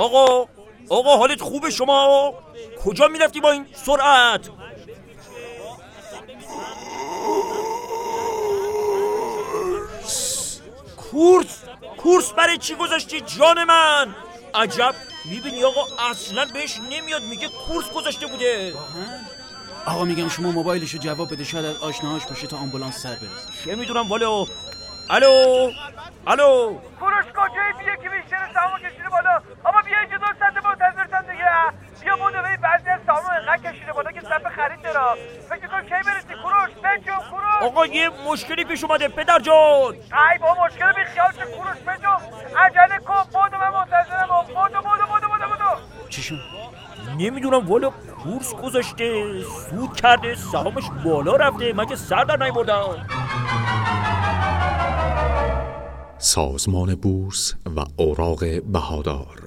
آقا آقا حالت خوبه شما؟ کجا می‌رفتی با این سرعت؟ کورس کورس برای چی گذاشتی جان من؟ عجب می‌بینی آقا اصلا بهش نمیاد میگه کورس گذاشته بوده. آقا میگم شما موبایلشو جواب بده شاید از آشناهاش باشه تا آمبولانس سر برسه. چه می‌دونم والو. الو؟ الو؟ کوروش کجایی بیا که بیشتر سامو کشیده بالا اما بیا اینجا دو ساعت منتظرتم دیگه بیا بودو ببین بعضی از سامو انقدر کشیده بالا که صف خرید داره فکر کن کی برسی؟ کوروش بجو کوروش. آقا یه مشکلی پیش اومده پدر جان ای با مشکل بی خیال چه کوروش بجو عجله کن بودو من منتظرم بودو بودو بودو بودو بودو. چی شد؟ نمی‌دونم والا کورس گذاشته سود کرده سهامش بالا رفته مگه سر در نیوردم. سازمان بورس و اوراق بهادار